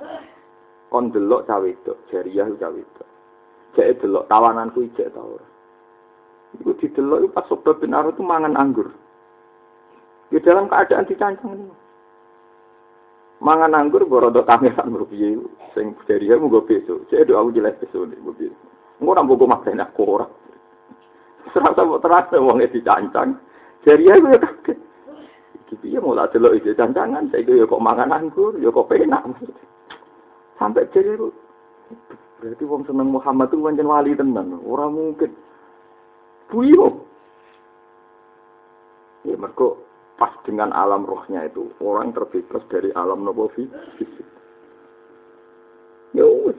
kon delok cawe itu, jariah cawe itu. Jek delok tawananku ijek ta ora. Iku didelok pas sebab bin Arab itu mangan anggur. Di dalam keadaan dicancang ini. Mangan anggur borodok kameran berpiye sing jariah mugo besok. Jek do aku jelas besok nek berpiye. Engko ora mbok maksain aku ora. Serasa terasa wong dicancang. Jariah gue kaget. Iki piye mau tak delok iki cancangan, saiki ya kok mangan anggur, ya kok penak. Sampai jadi itu berarti wong seneng Muhammad itu pancen wali tenan, ora mungkin. Buyo. Ya mergo pas dengan alam rohnya itu orang terbebas dari alam nopo fisik. Ya wis.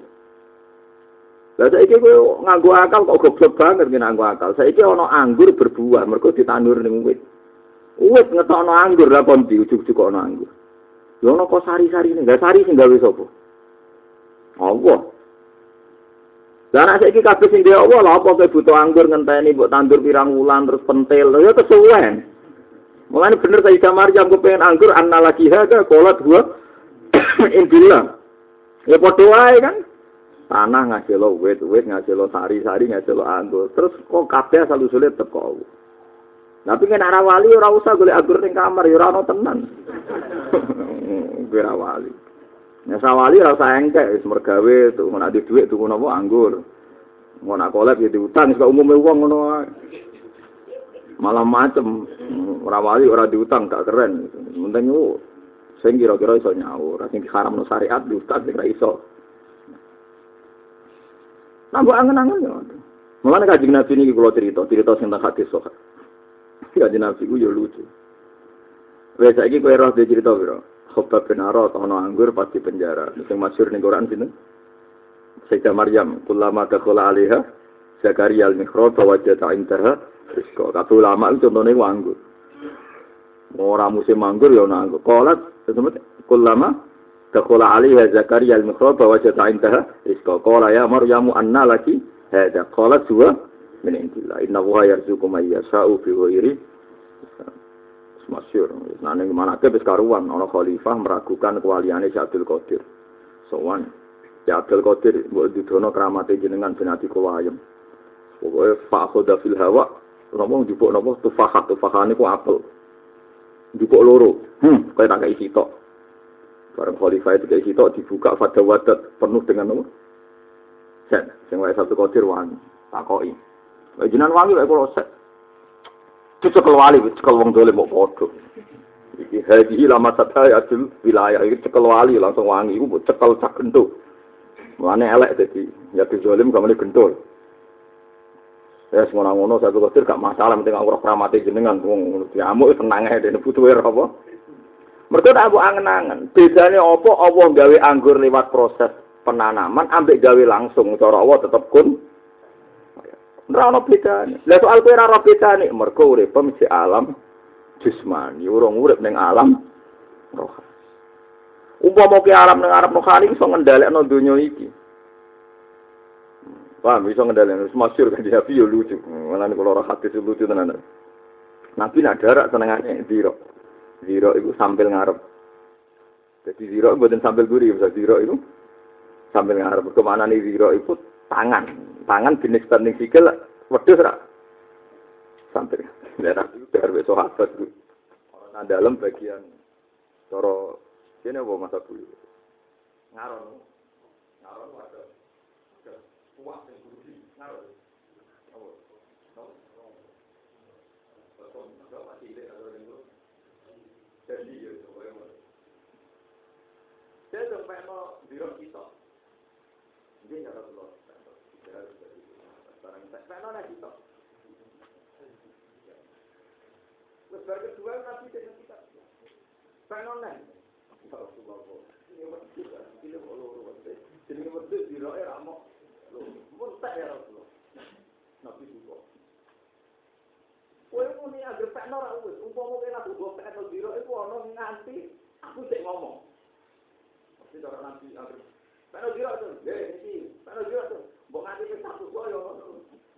Lah saiki kowe nganggo akal kok goblok banget nganggo akal. Saiki ana anggur berbuah mergo ditandur ning wit. Uwit ngetokno anggur lah konti ujug-ujug ana anggur. Lho ana kok sari-sari ini, gak sari sing gawe sapa? Allah. Lah nek saiki kabeh sing dhewe Allah lha apa kowe butuh anggur ngenteni mbok tandur pirang wulan terus pentil. Ya kesuwen. Mulane bener Sayyidah Maryam pengen anggur anna lagi haga kolat gua Intilah. Ya padha wae kan. Tanah ngasil wit, wit ngasil sari, sari ngasil anggur. Terus kok kabeh asal usule teko. Tapi kan arah wali ora usah golek anggur ning kamar ya ora ono tenan. Ora wali. Ya sawali ora usah engkek wis mergawe tuh nek dhuwit tuku napa anggur. Mau nak kolab ya diutang, sebab umumnya uang ngono malah macem. Ora wali ora diutang gak keren. Penting itu sing kira-kira iso nyawur sing haram no syariat diutang sing iso. Nambah angen-angen ya. Mulane kanjeng Nabi niki kula cerita, cerita sing tak hadis sok. Kanjeng Nabi ku ya lucu. Wes saiki kowe roh cerita piro? Khobab bin Arad ana anggur pasti penjara. Sing masyhur ning Quran sinten? Sayyidah Maryam, kullama dakhala alaiha Zakaria al-Mikhrab wajada intaha Rizko, kata ulama itu contohnya nganggur. Orang musim manggur ya nganggur. Kolat, teman kulama, Dakola alaiha Zakaria al-Mikhrab bahwa jata intaha rizko. Kola ya Maryamu anna lagi hada. Kolat dua min intillah. Inna wuha yarzuku mayya sa'u fi ghairi. Masyur. Nah, mana ke karuan. Ono khalifah meragukan kewaliannya Syabdul Qadir. Sowan. Syabdul Qadir, buat didono keramatnya jenengan binati kewayam. Pokoknya fa'akhoda fil hawa Ngomong jupuk nopo tufahat, ini ku apel. Jupuk loro, hmm, kaya tak kayak sitok. Barang khalifah itu kayak sitok dibuka pada wadat penuh dengan nopo. Set, sing satu kotir wangi, takoi. Jinan wangi lek kalau set. Cekel wali, cekel wong dole mau foto. Iki hadi lama sataya adil wilayah iki cekel wali langsung wangi, iku cekel cak gendut. Mulane elek dadi ya kezolim kamane gendul. Ya semua ngono satu kotir gak masalah, penting aku roh kramate jenengan, wong diamuk tenang ae dene butuhe apa. Mergo aku angen-angen, bedane apa Allah gawe anggur lewat proses penanaman ambek gawe langsung cara Allah tetep kun. Ora ono bedane. Lah soal kowe ora ora bedane, mergo urip alam jismani, urung urip ning alam roh. Umpama ke alam ning arep rohani iso ngendhalekno donya iki. Paham, bisa ngendalin. Terus masyur kan di Nabi lucu. Ini kalau hati itu lucu tenan. Nabi nak darak senengannya ziro. Ziro itu sambil ngarep. Jadi ziro buatin sambil gurih. Bisa ziro itu sambil ngarep. Ke mana nih ziro itu tangan. Tangan jenis standing sikil. Wedus rak. Sambil. Lihat Nabi itu harus sahabat. Orang dalam bagian. Toro. Ini apa masa dulu? Ngaron. Ngaron wadah. Kuat Dia sampai mau biro kita. Dia nggak Barang saya nona kita. Lebar kedua nabi dengan kita. Ya Rasulullah. Ini. Jadi waktu biro era mau. Muntek ya Rasulullah. Nabi juga. Kowe muni agar pekno ra aku go pekno biro iku nganti aku sik ngomong. Cara nanti agar pekno biro tuh, ya iki, pekno biro wis satu koyo ngono.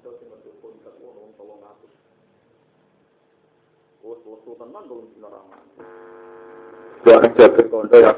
Padha sing wedok pun sak wong tolong atus. Wes-wes tenan dong dina rahman. Ya, jaga kondo ya.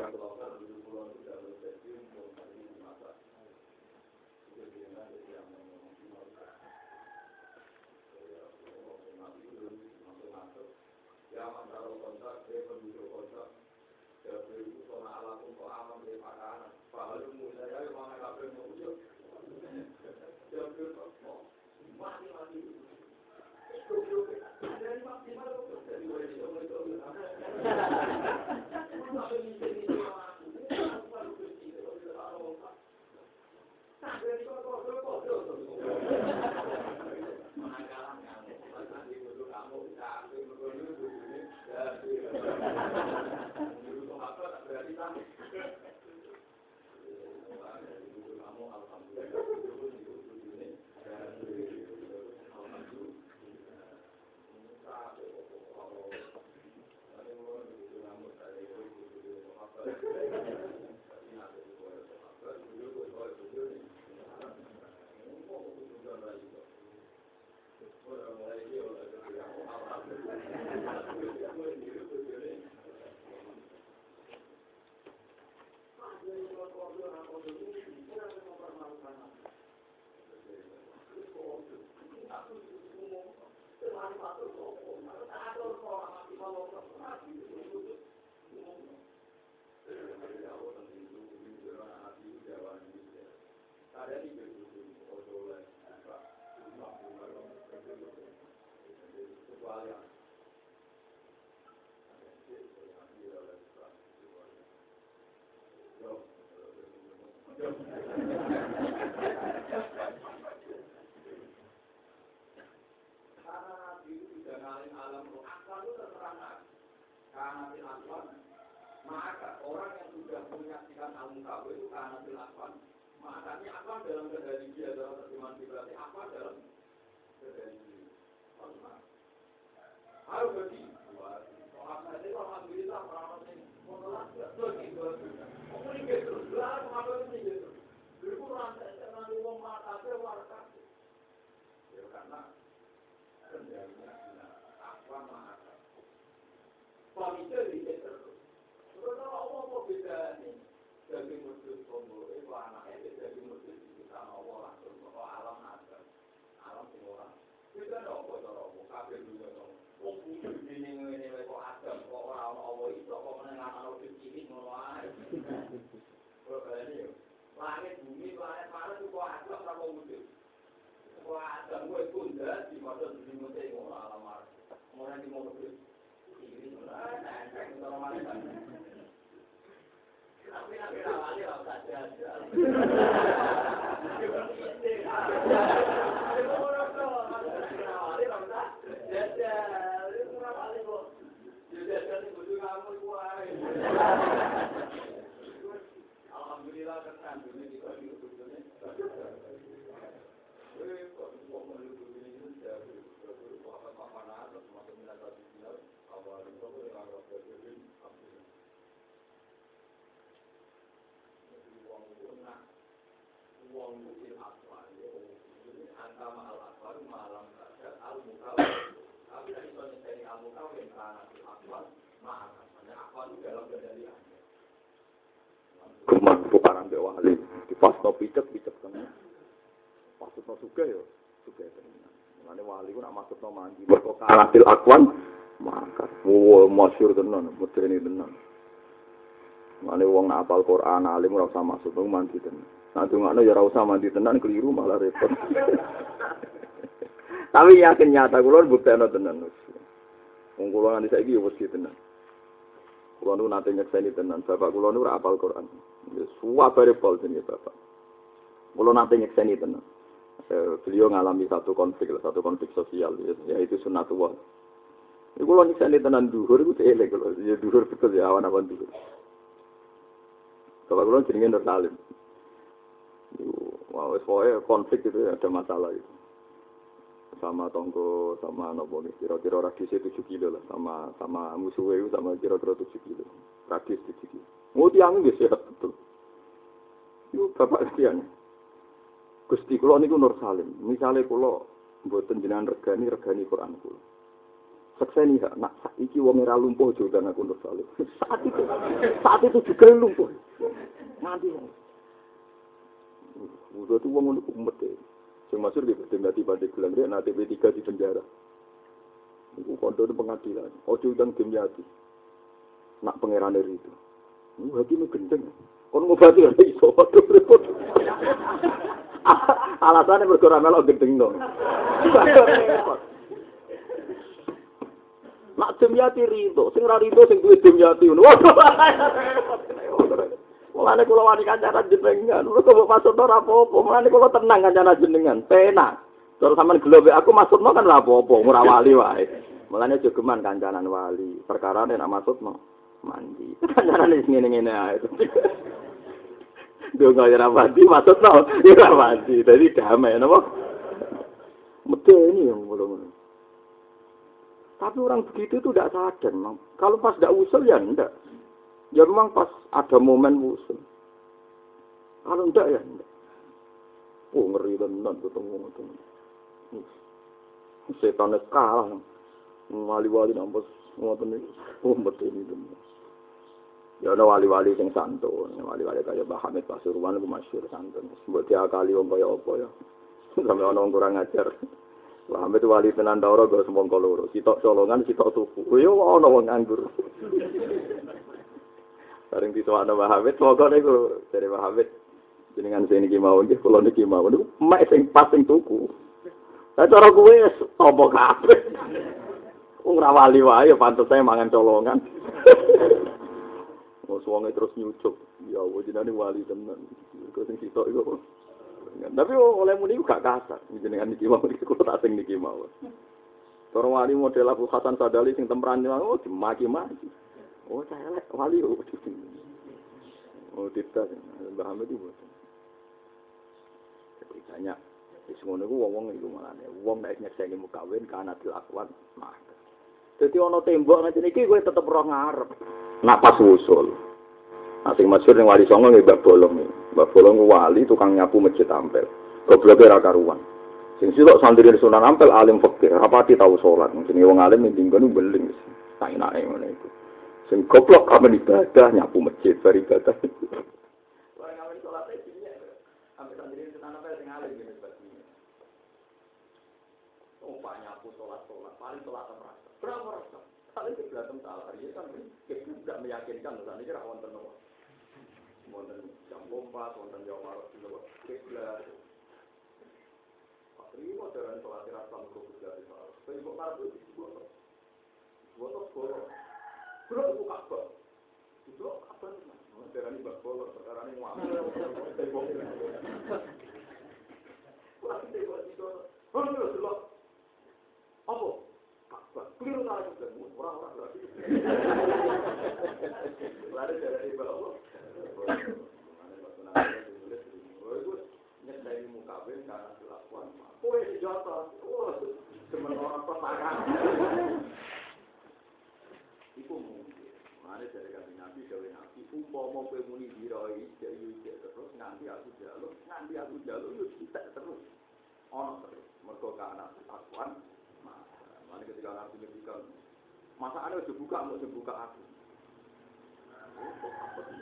Wong ya ini antama al malam saja al mukawin tapi soalnya al mukawin karena itu dalam di pas no no suka yo suka tenan Mulane wali no mandi akwan maka wow masyhur tenan medeni tenan Mulane wong nak apal Quran alim ora usah maksud no mandi tenan Nah, dungakno ya ora usah mandi tenan keliru malah repot. Tapi yakin nyata kula buktekno tenan. Wong kula nganti saiki ya wis tenan. Kula nu nate nyekseni tenan, bapak kula nu ora apal Quran. Ya suwabare pol jenenge bapak. Kula nate nyekseni tenan. Eh, beliau ngalami satu konflik, satu konflik sosial, yaitu sunatullah. Iku kula nyekseni tenan dhuwur iku elek. Ya dhuwur betul ya awan-awan dhuwur. Bapak kula jenenge Nur Salim. Wah, wes pokoknya konflik itu ada masalah itu. Sama tonggo, sama nopo nih, kira-kira radiusnya 7 kilo lah, sama sama musuhnya itu sama kira-kira 7 kilo. Radius 7 kilo. Mau tiang ini sehat betul. Itu bapak sekian. Gusti kulo niku Nur Salim. Misalnya kulo mboten jenengan regani regani Quran kulo. Sekseni hak nak saiki wong ora lumpuh juga Nur Salim. Saat itu saat itu juga lumpuh. Nanti Udah tuh uang untuk umat deh. Yang masuk di mati pada gelang dia, nanti P3 di penjara. Itu kondo itu pengadilan. Ojo udang dimyati. Nak pangeran dari itu. Ini hakimnya gendeng. Kon ngobati ora iso. Waduh repot. Alasannya berkora melok gendeng dong. Nak dimyati rito, sing ra rito sing duwe dimyati ngono. Mulane kula wani kancanan jenengan, kula kok maksud ora apa-apa, mulane kula tenang kancanan jenengan, penak. Terus sampean gelo aku maksudno kan ora apa-apa, ora wali wae. Mulane jogeman kancanan wali, perkara nek maksudno mandi. Kancanan wis ngene-ngene ae. Donga ora mandi maksudno ora mandi. Dadi damai napa? Medeni yang belum. Tapi orang begitu itu tidak sadar, memang. Kalau pas tidak usul ya enggak. Ya memang pas ada momen usul. Kalau enggak ya enggak. Oh ngeri tenan ketemu ketemu. Setan kalah. Wali-wali nampus ngoten niku. Oh betul ini. Ya ana wali-wali sing santun, wali-wali kaya Mbah Hamid Pasuruan ku masyhur santun. Mbok diakali wong kaya apa ya. Sampai ana kurang ajar. Hamid wali tenan doro go semongko loro. Sitok colongan, sitok tuku. Yo ana wong nganggur. Bareng disowakno Mbah Hamid, monggo niku dari Hamid. Jenengan sing iki mau nggih kula niki mau niku mek sing pas sing tuku. Lah cara kuwe apa kabeh. Wong ra wali wae pantes saya mangan colongan. Wong suwange terus nyucuk. Ya jenenge wali tenan. Kok sing sitok iku. Tapi oleh muni gak kasar. Jenengan niki mau iki kula tak sing niki mau. Cara wali model Abu Hasan Sadali sing temperan oh dimaki-maki. Oh saya lek wali oh. Oh tidak, Mbah Hamid itu Jadi banyak Wis ngono iku wong-wong iku malane. Wong nek nyekseni mukawin kana dilakukan mah. Dadi ana tembok ngene iki kowe tetep roh ngarep. Napas usul. Nah, sing ning Wali Songo nggih Mbak Bolong. Mbak Bolong wali tukang nyapu masjid Ampel. Gobloke ra karuan. Sing silok santri Sunan Ampel alim fikih, rapati tau salat. Jenenge wong alim ning ngono beling wis. Tak ngono iku. Sing goblok kamen ibadah nyapu masjid sholat merasa. Berapa rasa? Paling ke belakang salah. Ya kan, tidak meyakinkan. Misalnya wonten nopo. Wonten jam pompa, wonten jam marot, nopo. Kiblat. Terima dengan sholat rasa menurut dari sholat. Tapi kok marah itu dibuat. Buat sekolah. Belum itu kabar. Itu. Darah ini bakbol, perkara ini. Lagi tembok itu. Oh, apa? Keliru kali juga. Orang-orang lagi. Lari dari bawah. Nyedai mukawin karena dilakukan. Kue. Wah, cuman orang pasangan. Iku mungkin. Mana dari kami nabi, gawe nabi. Umpama kue muni diroi, jadi terus nganti aku jalur, nganti aku jalur, itu tidak terus. Ono terus. Mereka karena dilakukan. Mana ketika nabi ngendikan, masa anda udah buka, mau buka aku.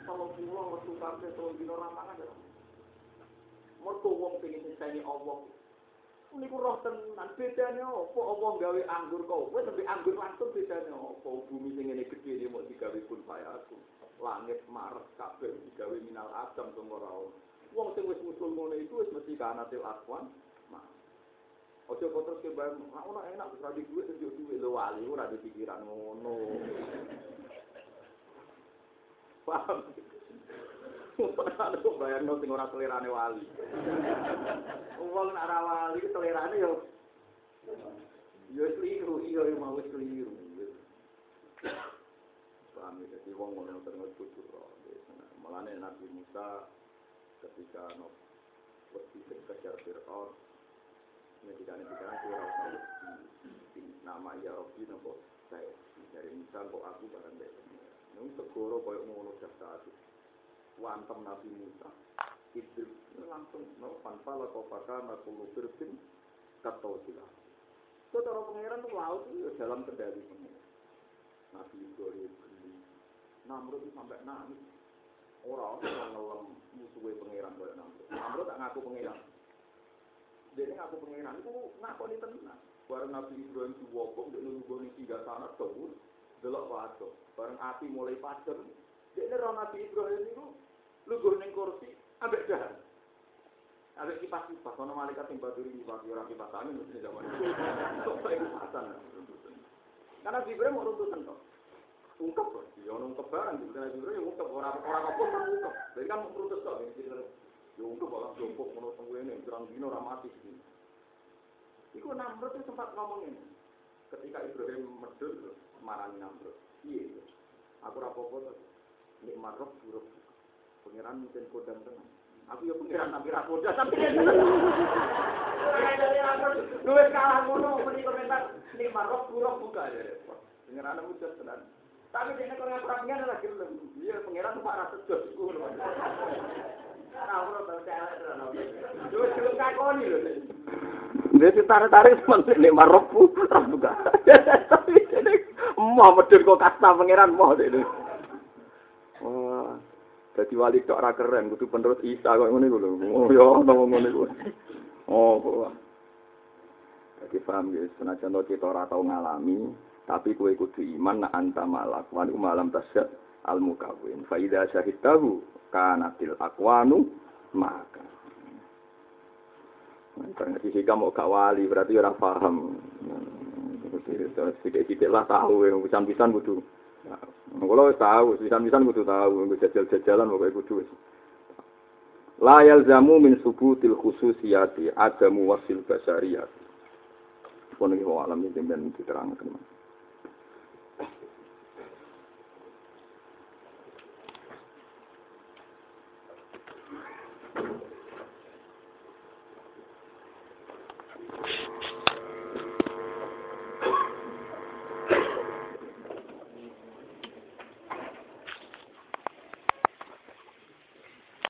Kalau pulang waktu kafe kalau dino ramangan ya. Mereka wong pengen nyeseni Allah. Niku roh tenan bedane apa? Allah gawe anggur kau, kowe sampe anggur langsung bedane apa? Bumi sing ngene gedhe iki mau digawe kun aku. Langit maret kabeh digawe minal adam sing ora Wong sing wis musul ngono itu wis mesti kanatil akwan. Ojo kok terus kebayang, ah ono enak wis rabi duit terus duit lo wali ora di pikiran ngono. Paham? Ora kok bayangno sing ora selerane wali. Wong nek ora wali selerane yo yo keliru, iya yo mau keliru. Paham ya, jadi wong ngono terus kudu Mulane Nabi Musa ketika no wedi kejar Fir'aun Ngendikane pikiran kowe ora usah nama ya Rabbi nopo saya dari misal kok aku barang dek. Nung segoro koyo ngono jasa Wantem Nabi Musa. Itu langsung no panpala kau pakai nakulu firsin kata sila. Itu cara pangeran tuh laut itu dalam kendali pangeran. Nabi Ibrahim beli. Namrud itu sampai nangis. Orang-orang ngelam musuhnya pangeran koyo Namrud. Tak ngaku pangeran. Jadi aku pengenan itu ngakoni tenan. Bareng Nabi Ibrahim diwopong, dia nunggu tiga sana terus, delok pato. Bareng api mulai padam, dia roh Nabi Ibrahim itu lugu neng kursi, ambek dah. Ambek kipas kipas, ono malaikat yang batu ini kipas orang kipas angin mesti zaman itu. Sampai kipasan. Karena Nabi Ibrahim mau runtutan toh. Ungkap kok, dia ungkap barang, Nabi Ibrahim ungkap orang orang apa pun ungkap. Jadi kan mau runtus toh, Jongkok malah jongkok menurut ini, terang dino ramati sini. Iku Namrud itu sempat ngomong ini. Ketika Ibrahim medul, marani Namrud. Iya, aku rapopo tuh. Ini marok buruk. Pengiran mungkin kodam tenang. Aku ya pengiran tapi rapopo tapi Luwes kalah ngono, meni komentar. Ini marok buruk buka ya. Pengiran mudah tenang. Tapi dia kalau ngaku pengiran lagi belum. Iya, pengiran tuh parah sejauh. Dia tarik-tarik sementara ini marofu, buka. Tapi ini mau medun kok kasta pangeran mau ini. Wah, jadi wali tok ora keren, kudu penerus Isa kok ngene lho. Oh ya ono ngene iku. Oh. Jadi paham ya, senajan kita ora tau ngalami, tapi kue kudu iman nak anta malak, wani malam tasyad al mukawin. Fa idza syahidtahu kanatil akwanu maka. Karena sisi kamu gak wali berarti orang paham. Sidik-sidik lah tahu yang pisan-pisan kudu. Kalau tahu, pisan-pisan kudu tahu, jajal-jajalan pokoknya kudu. La yalzamu min subutil khususiyati adamu wasil basariyati. Pun ini alam ini dan diterangkan.